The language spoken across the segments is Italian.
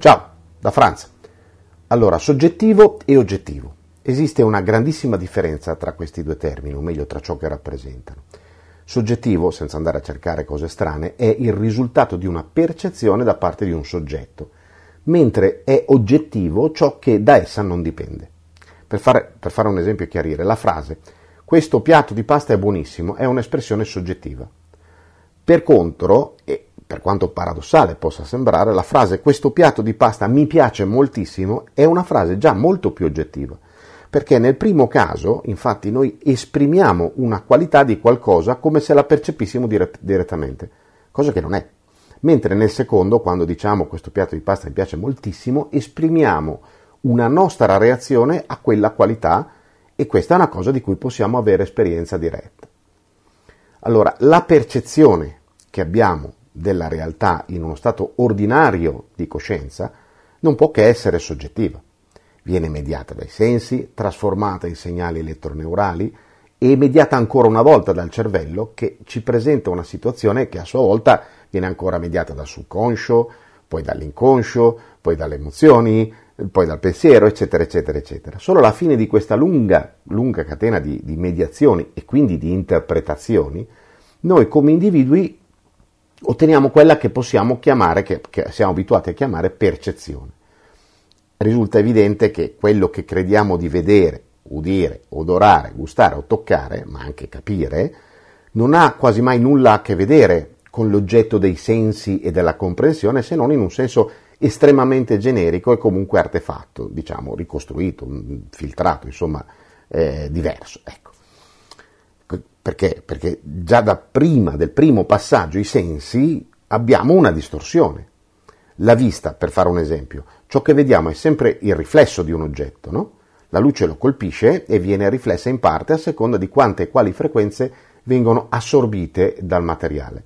Ciao, da Franza. Allora, soggettivo e oggettivo. Esiste una grandissima differenza tra questi due termini, o meglio tra ciò che rappresentano. Soggettivo, senza andare a cercare cose strane, è il risultato di una percezione da parte di un soggetto, mentre è oggettivo ciò che da essa non dipende. Per fare, per fare un esempio e chiarire, la frase questo piatto di pasta è buonissimo è un'espressione soggettiva. Per contro, e per quanto paradossale possa sembrare, la frase questo piatto di pasta mi piace moltissimo è una frase già molto più oggettiva, perché nel primo caso, infatti, noi esprimiamo una qualità di qualcosa come se la percepissimo dirett- direttamente, cosa che non è. Mentre nel secondo, quando diciamo questo piatto di pasta mi piace moltissimo, esprimiamo una nostra reazione a quella qualità e questa è una cosa di cui possiamo avere esperienza diretta. Allora, la percezione che abbiamo della realtà in uno stato ordinario di coscienza non può che essere soggettiva. Viene mediata dai sensi, trasformata in segnali elettroneurali e mediata ancora una volta dal cervello che ci presenta una situazione che a sua volta viene ancora mediata dal subconscio, poi dall'inconscio, poi dalle emozioni, poi dal pensiero, eccetera, eccetera, eccetera. Solo alla fine di questa lunga, lunga catena di, di mediazioni e quindi di interpretazioni, noi come individui otteniamo quella che possiamo chiamare, che, che siamo abituati a chiamare percezione. Risulta evidente che quello che crediamo di vedere, udire, odorare, gustare o toccare, ma anche capire, non ha quasi mai nulla a che vedere con l'oggetto dei sensi e della comprensione, se non in un senso estremamente generico e comunque artefatto, diciamo, ricostruito, filtrato, insomma, eh, diverso. Ecco. Perché? Perché già da prima del primo passaggio i sensi abbiamo una distorsione. La vista, per fare un esempio, ciò che vediamo è sempre il riflesso di un oggetto, no? La luce lo colpisce e viene riflessa in parte a seconda di quante e quali frequenze vengono assorbite dal materiale.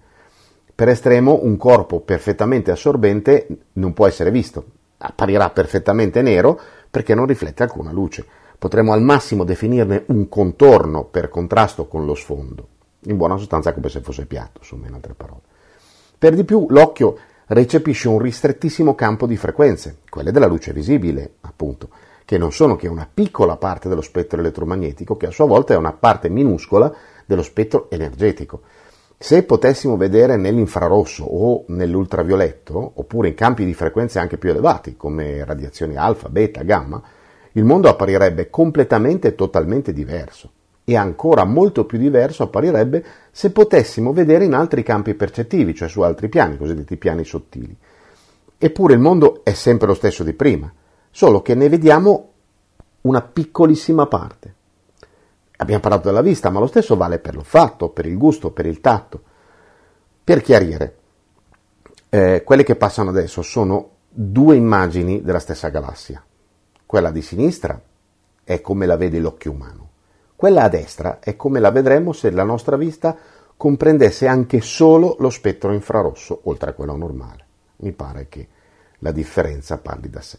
Per estremo, un corpo perfettamente assorbente non può essere visto, apparirà perfettamente nero perché non riflette alcuna luce potremmo al massimo definirne un contorno per contrasto con lo sfondo. In buona sostanza come se fosse piatto, insomma, in altre parole. Per di più, l'occhio recepisce un ristrettissimo campo di frequenze, quelle della luce visibile, appunto, che non sono che una piccola parte dello spettro elettromagnetico, che a sua volta è una parte minuscola dello spettro energetico. Se potessimo vedere nell'infrarosso o nell'ultravioletto, oppure in campi di frequenze anche più elevati, come radiazioni alfa, beta, gamma, il mondo apparirebbe completamente e totalmente diverso. E ancora molto più diverso apparirebbe se potessimo vedere in altri campi percettivi, cioè su altri piani, cosiddetti piani sottili. Eppure il mondo è sempre lo stesso di prima, solo che ne vediamo una piccolissima parte. Abbiamo parlato della vista, ma lo stesso vale per l'olfatto, per il gusto, per il tatto. Per chiarire, eh, quelle che passano adesso sono due immagini della stessa galassia. Quella di sinistra è come la vede l'occhio umano. Quella a destra è come la vedremo se la nostra vista comprendesse anche solo lo spettro infrarosso, oltre a quello normale. Mi pare che la differenza parli da sé.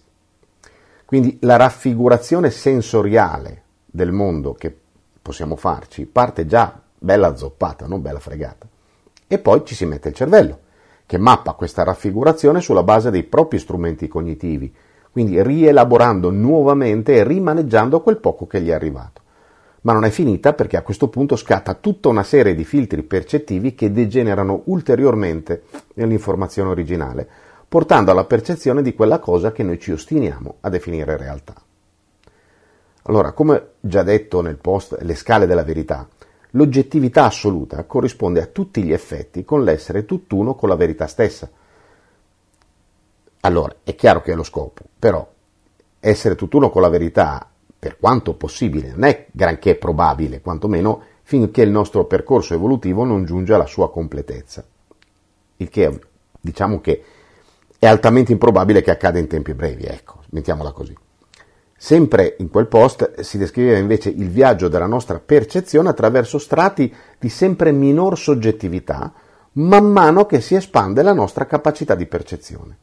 Quindi la raffigurazione sensoriale del mondo che possiamo farci parte già bella zoppata, non bella fregata. E poi ci si mette il cervello, che mappa questa raffigurazione sulla base dei propri strumenti cognitivi, quindi rielaborando nuovamente e rimaneggiando quel poco che gli è arrivato. Ma non è finita perché a questo punto scatta tutta una serie di filtri percettivi che degenerano ulteriormente nell'informazione originale, portando alla percezione di quella cosa che noi ci ostiniamo a definire realtà. Allora, come già detto nel post Le scale della verità, l'oggettività assoluta corrisponde a tutti gli effetti con l'essere tutt'uno con la verità stessa, allora, è chiaro che è lo scopo, però essere tutt'uno con la verità, per quanto possibile, non è granché probabile, quantomeno finché il nostro percorso evolutivo non giunge alla sua completezza. Il che diciamo che è altamente improbabile che accada in tempi brevi, ecco, mettiamola così. Sempre in quel post si descriveva invece il viaggio della nostra percezione attraverso strati di sempre minor soggettività, man mano che si espande la nostra capacità di percezione.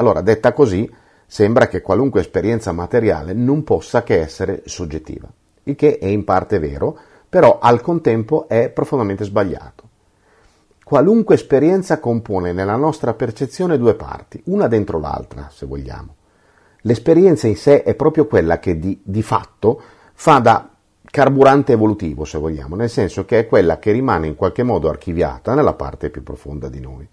Allora, detta così, sembra che qualunque esperienza materiale non possa che essere soggettiva, il che è in parte vero, però al contempo è profondamente sbagliato. qualunque esperienza compone nella nostra percezione due parti, una dentro l'altra, se vogliamo. L'esperienza in sé è proprio quella che di, di fatto fa da carburante evolutivo, se vogliamo, nel senso che è quella che rimane in qualche modo archiviata nella parte più profonda di noi.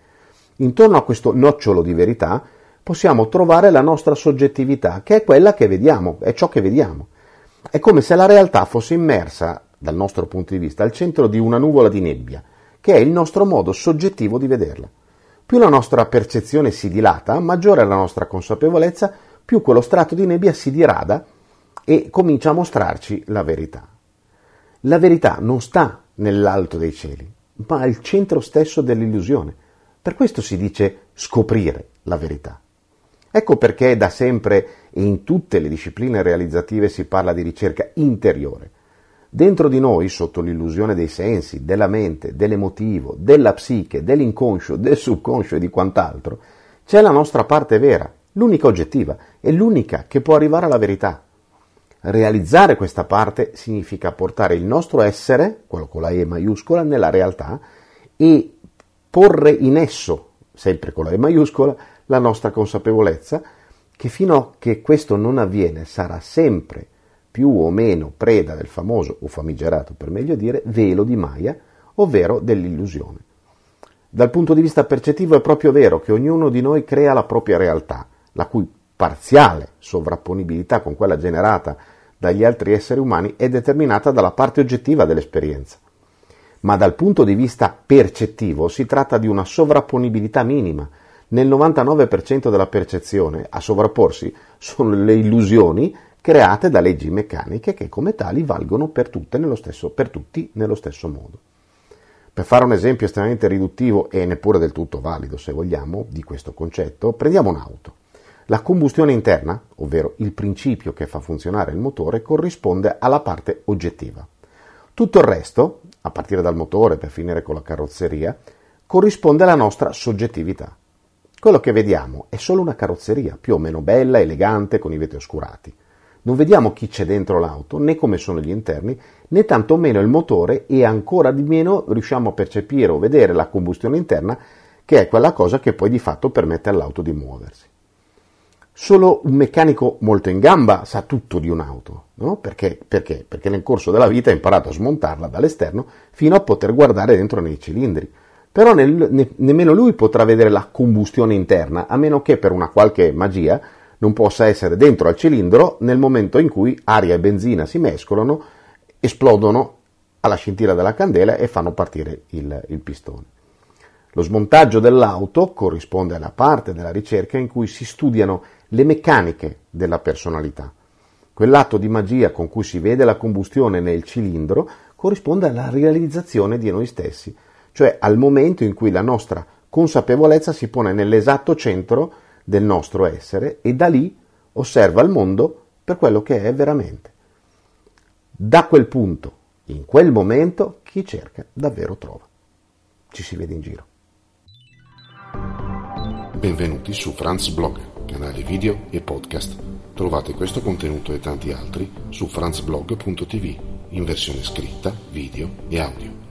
Intorno a questo nocciolo di verità possiamo trovare la nostra soggettività, che è quella che vediamo, è ciò che vediamo. È come se la realtà fosse immersa, dal nostro punto di vista, al centro di una nuvola di nebbia, che è il nostro modo soggettivo di vederla. Più la nostra percezione si dilata, maggiore è la nostra consapevolezza, più quello strato di nebbia si dirada e comincia a mostrarci la verità. La verità non sta nell'alto dei cieli, ma al centro stesso dell'illusione. Per questo si dice scoprire la verità. Ecco perché da sempre e in tutte le discipline realizzative si parla di ricerca interiore. Dentro di noi, sotto l'illusione dei sensi, della mente, dell'emotivo, della psiche, dell'inconscio, del subconscio e di quant'altro, c'è la nostra parte vera, l'unica oggettiva, e l'unica che può arrivare alla verità. Realizzare questa parte significa portare il nostro essere, quello con la E maiuscola, nella realtà e porre in esso, sempre con la E maiuscola, la nostra consapevolezza, che fino a che questo non avviene sarà sempre più o meno preda del famoso, o famigerato per meglio dire, velo di Maya, ovvero dell'illusione. Dal punto di vista percettivo è proprio vero che ognuno di noi crea la propria realtà, la cui parziale sovrapponibilità con quella generata dagli altri esseri umani è determinata dalla parte oggettiva dell'esperienza. Ma dal punto di vista percettivo si tratta di una sovrapponibilità minima, nel 99% della percezione a sovrapporsi sono le illusioni create da leggi meccaniche che come tali valgono per, stesso, per tutti nello stesso modo. Per fare un esempio estremamente riduttivo e neppure del tutto valido, se vogliamo, di questo concetto, prendiamo un'auto. La combustione interna, ovvero il principio che fa funzionare il motore, corrisponde alla parte oggettiva. Tutto il resto, a partire dal motore per finire con la carrozzeria, corrisponde alla nostra soggettività. Quello che vediamo è solo una carrozzeria, più o meno bella, elegante, con i vetri oscurati. Non vediamo chi c'è dentro l'auto, né come sono gli interni, né tantomeno il motore e ancora di meno riusciamo a percepire o vedere la combustione interna, che è quella cosa che poi di fatto permette all'auto di muoversi. Solo un meccanico molto in gamba sa tutto di un'auto, no? Perché? Perché? Perché nel corso della vita ha imparato a smontarla dall'esterno fino a poter guardare dentro nei cilindri però nel, ne, nemmeno lui potrà vedere la combustione interna, a meno che per una qualche magia non possa essere dentro al cilindro nel momento in cui aria e benzina si mescolano, esplodono alla scintilla della candela e fanno partire il, il pistone. Lo smontaggio dell'auto corrisponde alla parte della ricerca in cui si studiano le meccaniche della personalità. Quell'atto di magia con cui si vede la combustione nel cilindro corrisponde alla realizzazione di noi stessi, cioè al momento in cui la nostra consapevolezza si pone nell'esatto centro del nostro essere e da lì osserva il mondo per quello che è veramente. Da quel punto, in quel momento, chi cerca davvero trova. Ci si vede in giro. Benvenuti su Franz Blog, canale video e podcast. Trovate questo contenuto e tanti altri su franzblog.tv in versione scritta, video e audio